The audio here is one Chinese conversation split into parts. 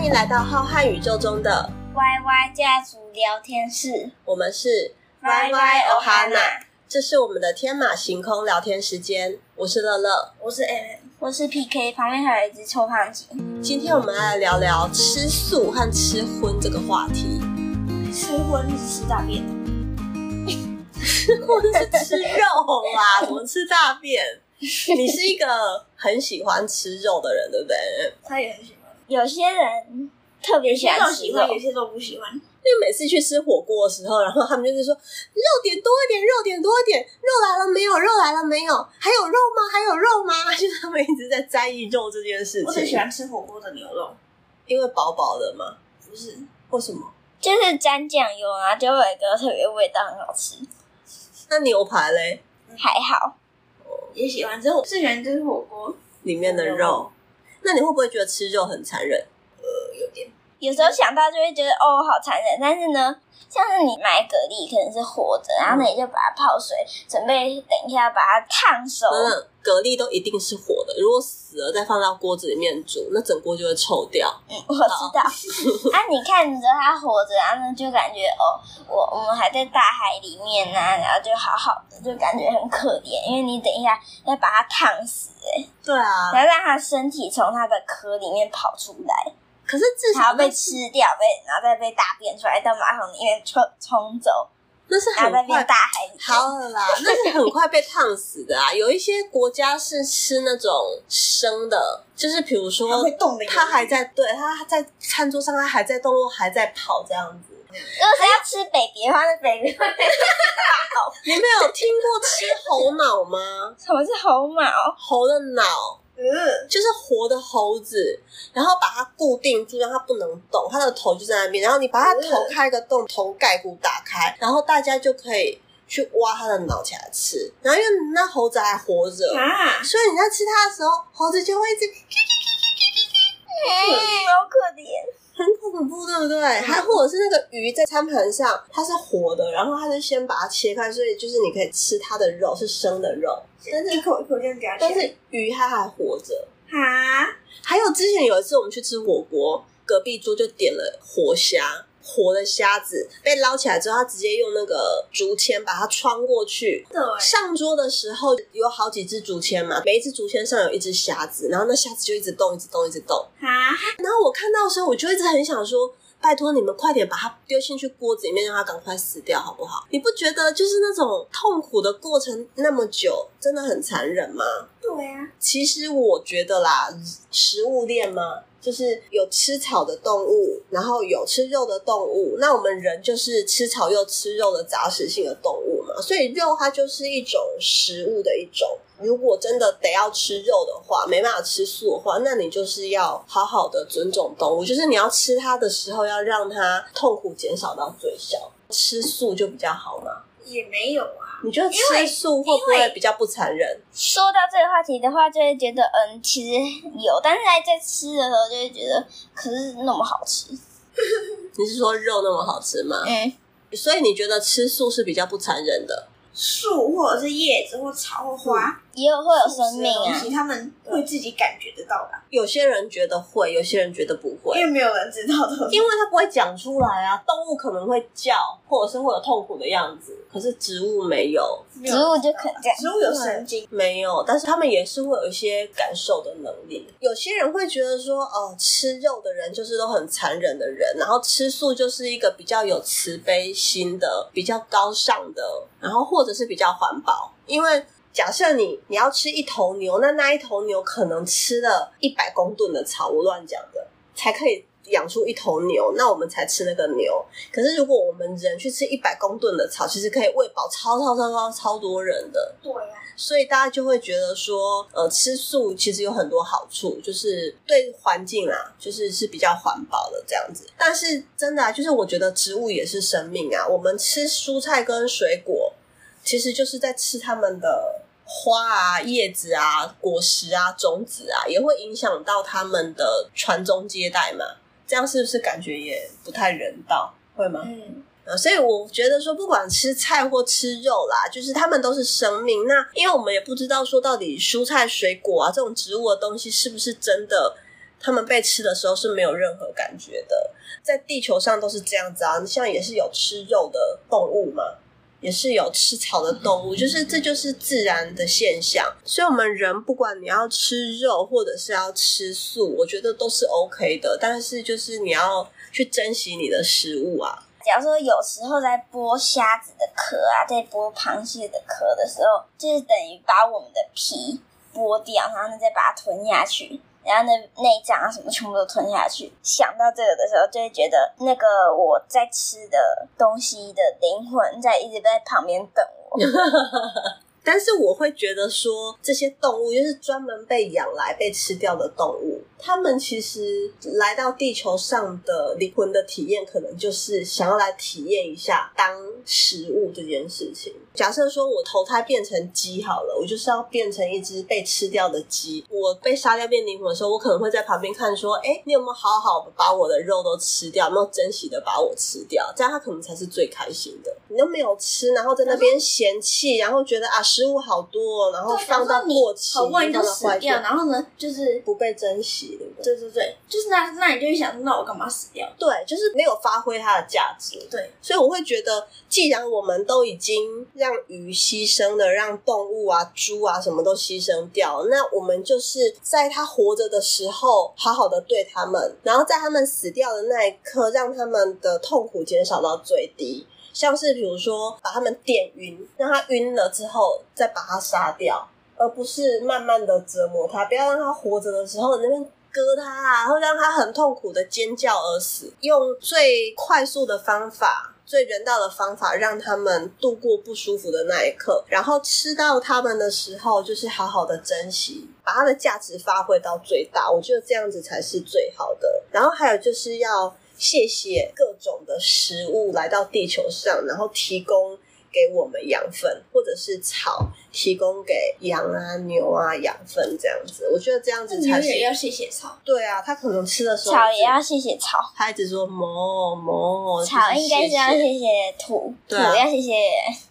欢迎来到浩瀚宇宙中的 YY 家族聊天室。我们是 YY Ohana，这是我们的天马行空聊天时间。我是乐乐，我是 M，我是 PK，旁边还有一只臭胖子。今天我们来聊聊吃素和吃荤这个话题。吃荤是吃大便，吃荤是吃肉啦，怎么吃大便？你是一个很喜欢吃肉的人，对不对？他也很喜欢。有些人特别喜欢吃肉，有些都不喜欢。因为每次去吃火锅的时候，然后他们就是说肉点多一点，肉点多一点，肉来了没有？肉来了没有？还有肉吗？还有肉吗？就是他们一直在在意肉这件事情。我最喜欢吃火锅的牛肉，因为薄薄的嘛。不是？为什么？就是沾酱油啊，就有一个特别味道，很好吃。那牛排嘞？还好，也喜欢。之后最喜欢就是火锅里面的肉。那你会不会觉得吃肉很残忍？呃，有点。有时候想到就会觉得哦，好残忍。但是呢，像是你买蛤蜊可能是活着，然后呢你就把它泡水，准备等一下把它烫熟。嗯，蛤蜊都一定是活的，如果死了再放到锅子里面煮，那整锅就会臭掉。嗯，我知道。啊，你看着它活着，然后呢就感觉哦，我我们还在大海里面呢、啊，然后就好好的，就感觉很可怜，因为你等一下要把它烫死，哎，对啊，然后让它身体从它的壳里面跑出来。可是至少被吃掉，被然后再被大便出来，到马桶里面冲冲走，那是很快大海里好了啦，那是很快被烫死的啊！有一些国家是吃那种生的，就是比如说它还在，对，它在餐桌上，它还在动物还在跑这样子。如果是要吃 baby 的话，那 baby 会你没有听过吃猴脑吗？什么是猴脑？猴的脑。嗯，就是活的猴子，然后把它固定住，让它不能动，它的头就在那边。然后你把它头开一个洞，头盖骨打开，然后大家就可以去挖它的脑起来吃。然后因为那猴子还活着，啊，所以你在吃它的时候，猴子就会一直，嗯，好可怜。很恐怖，对不对？还或者是那个鱼在餐盘上，它是活的，然后它是先把它切开，所以就是你可以吃它的肉，是生的肉，但是一口一口这样夹，但是鱼它还活着。哈，还有之前有一次我们去吃火锅，隔壁桌就点了活虾。活的虾子被捞起来之后，他直接用那个竹签把它穿过去。对，上桌的时候有好几只竹签嘛，每一只竹签上有一只虾子，然后那虾子就一直动，一直动，一直动。啊！然后我看到的时候，我就一直很想说，拜托你们快点把它丢进去锅子里面，让它赶快死掉，好不好？你不觉得就是那种痛苦的过程那么久，真的很残忍吗？对啊，其实我觉得啦，食物链嘛。就是有吃草的动物，然后有吃肉的动物。那我们人就是吃草又吃肉的杂食性的动物嘛，所以肉它就是一种食物的一种。如果真的得要吃肉的话，没办法吃素的话，那你就是要好好的尊重动物，就是你要吃它的时候，要让它痛苦减少到最小。吃素就比较好嘛。也没有啊，你觉得吃素会不会比较不残忍？说到这个话题的话，就会觉得嗯，其实有，但是在在吃的时候就会觉得，可是那么好吃。你是说肉那么好吃吗？嗯，所以你觉得吃素是比较不残忍的？素或者是叶子或草或花，也有会有生命啊，他们会自己感觉得到的。有些人觉得会，有些人觉得不会，因为没有人知道的，因为他不会讲出来啊。动物可能会叫，或者是会有痛苦的样子，可是植物没有，植物就肯定，植物有神经没有，但是他们也是会有一些感受的能力。有些人会觉得说，哦，吃肉的人就是都很残忍的人，然后吃素就是一个比较有慈悲心的、比较高尚的，然后或者是比较环保，因为。假设你你要吃一头牛，那那一头牛可能吃了一百公吨的草，我乱讲的，才可以养出一头牛，那我们才吃那个牛。可是如果我们人去吃一百公吨的草，其实可以喂饱超超超超超多人的。对呀、啊，所以大家就会觉得说，呃，吃素其实有很多好处，就是对环境啊，就是是比较环保的这样子。但是真的啊，就是我觉得植物也是生命啊，我们吃蔬菜跟水果。其实就是在吃它们的花啊、叶子啊、果实啊、种子啊，也会影响到他们的传宗接代嘛。这样是不是感觉也不太人道？会吗？嗯。啊，所以我觉得说，不管吃菜或吃肉啦，就是它们都是生命。那因为我们也不知道说，到底蔬菜、水果啊这种植物的东西，是不是真的他们被吃的时候是没有任何感觉的。在地球上都是这样子啊，像也是有吃肉的动物嘛。也是有吃草的动物，就是这就是自然的现象。所以，我们人不管你要吃肉或者是要吃素，我觉得都是 OK 的。但是，就是你要去珍惜你的食物啊。假如说有时候在剥虾子的壳啊，在剥螃蟹的壳的时候，就是等于把我们的皮剥掉，然后呢再把它吞下去。然后那内脏啊什么全部都吞下去。想到这个的时候，就会觉得那个我在吃的东西的灵魂在一直在旁边等我。但是我会觉得说，这些动物就是专门被养来被吃掉的动物。他们其实来到地球上的灵魂的体验，可能就是想要来体验一下当食物这件事情。假设说我投胎变成鸡好了，我就是要变成一只被吃掉的鸡。我被杀掉变灵魂的时候，我可能会在旁边看，说：“哎，你有没有好好把我的肉都吃掉？有没有珍惜的把我吃掉？这样他可能才是最开心的。你都没有吃，然后在那边嫌弃，然后觉得啊食物好多，然后放到过期，好不容易都死掉，然后呢就是不被珍惜。”对对对，就是那那你就会想，那我干嘛死掉？对，就是没有发挥它的价值。对，所以我会觉得，既然我们都已经让鱼牺牲了，让动物啊、猪啊什么都牺牲掉，那我们就是在它活着的时候，好好的对它们，然后在它们死掉的那一刻，让它们的痛苦减少到最低。像是比如说，把它们电晕，让它晕了之后，再把它杀掉，而不是慢慢的折磨他，不要让他活着的时候那边。割它啊，然后让它很痛苦的尖叫而死，用最快速的方法、最人道的方法，让他们度过不舒服的那一刻。然后吃到他们的时候，就是好好的珍惜，把它的价值发挥到最大。我觉得这样子才是最好的。然后还有就是要谢谢各种的食物来到地球上，然后提供。给我们养分，或者是草提供给羊啊、牛啊养分，这样子，我觉得这样子才是。也要谢谢草。对啊，它可能吃的时候。草也要谢谢草。它一直说哞哞。草应该是要谢谢土，土要谢谢。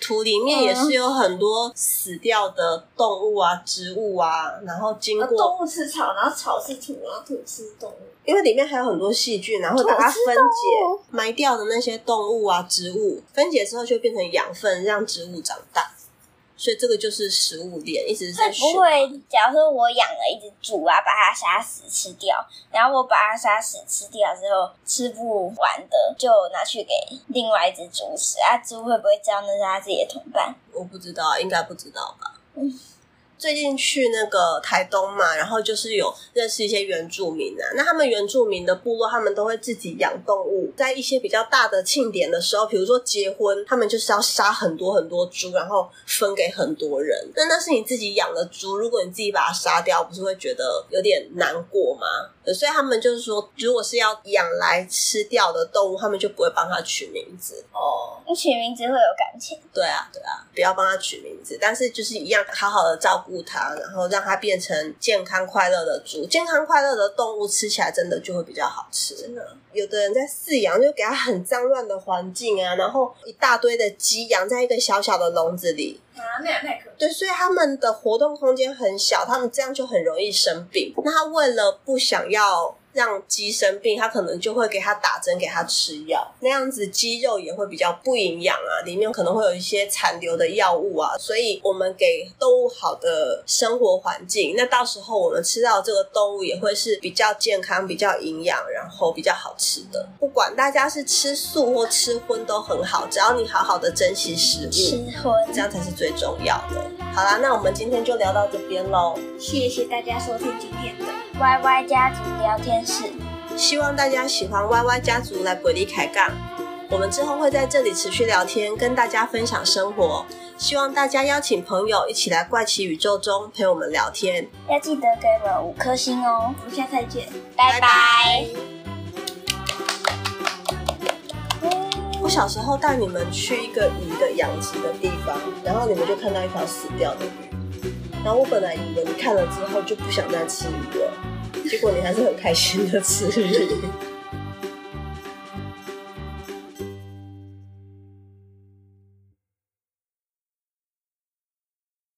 土里面也是有很多死掉的动物啊、植物啊，然后经过动物吃草，然后草吃土，然后土吃动物。因为里面还有很多细菌，然后把它分解，埋掉的那些动物啊、植物，分解之后就变成养分，让植物长大。所以这个就是食物链，一直在。不会，假如说我养了一只猪啊，把它杀死吃掉，然后我把它杀死吃掉之后，吃不完的就拿去给另外一只猪吃啊，猪会不会知道那是它自己的同伴？我不知道，应该不知道吧。嗯。最近去那个台东嘛，然后就是有认识一些原住民啊。那他们原住民的部落，他们都会自己养动物。在一些比较大的庆典的时候，比如说结婚，他们就是要杀很多很多猪，然后分给很多人。那那是你自己养的猪，如果你自己把它杀掉，不是会觉得有点难过吗？所以他们就是说，如果是要养来吃掉的动物，他们就不会帮它取名字哦。你取名字会有感情？对啊，对啊，不要帮它取名字，但是就是一样，好好的照顾它，然后让它变成健康快乐的猪。健康快乐的动物吃起来真的就会比较好吃。真的，有的人在饲养就给它很脏乱的环境啊，然后一大堆的鸡养在一个小小的笼子里。啊，那样太可对，所以他们的活动空间很小，他们这样就很容易生病。那他为了不想要让鸡生病，他可能就会给它打针，给它吃药，那样子鸡肉也会比较不营养啊，里面可能会有一些残留的药物啊。所以我们给动物好的生活环境，那到时候我们吃到这个动物也会是比较健康、比较营养，然后比较好吃的。不管大家是吃素或吃荤都很好，只要你好好的珍惜食物，吃荤这样才是最重要的。好啦，那我们今天就聊到这边喽，谢谢大家收听今天的 YY 家族聊天。室，希望大家喜欢 YY 家族来鬼力开杠。我们之后会在这里持续聊天，跟大家分享生活。希望大家邀请朋友一起来怪奇宇宙中陪我们聊天。要记得给我们五颗星哦！我们下次再见，拜拜。我小时候带你们去一个鱼的养殖的地方，然后你们就看到一条死掉的鱼，然后我本来以为你看了之后就不想再吃鱼了。结果你还是很开心的吃鱼。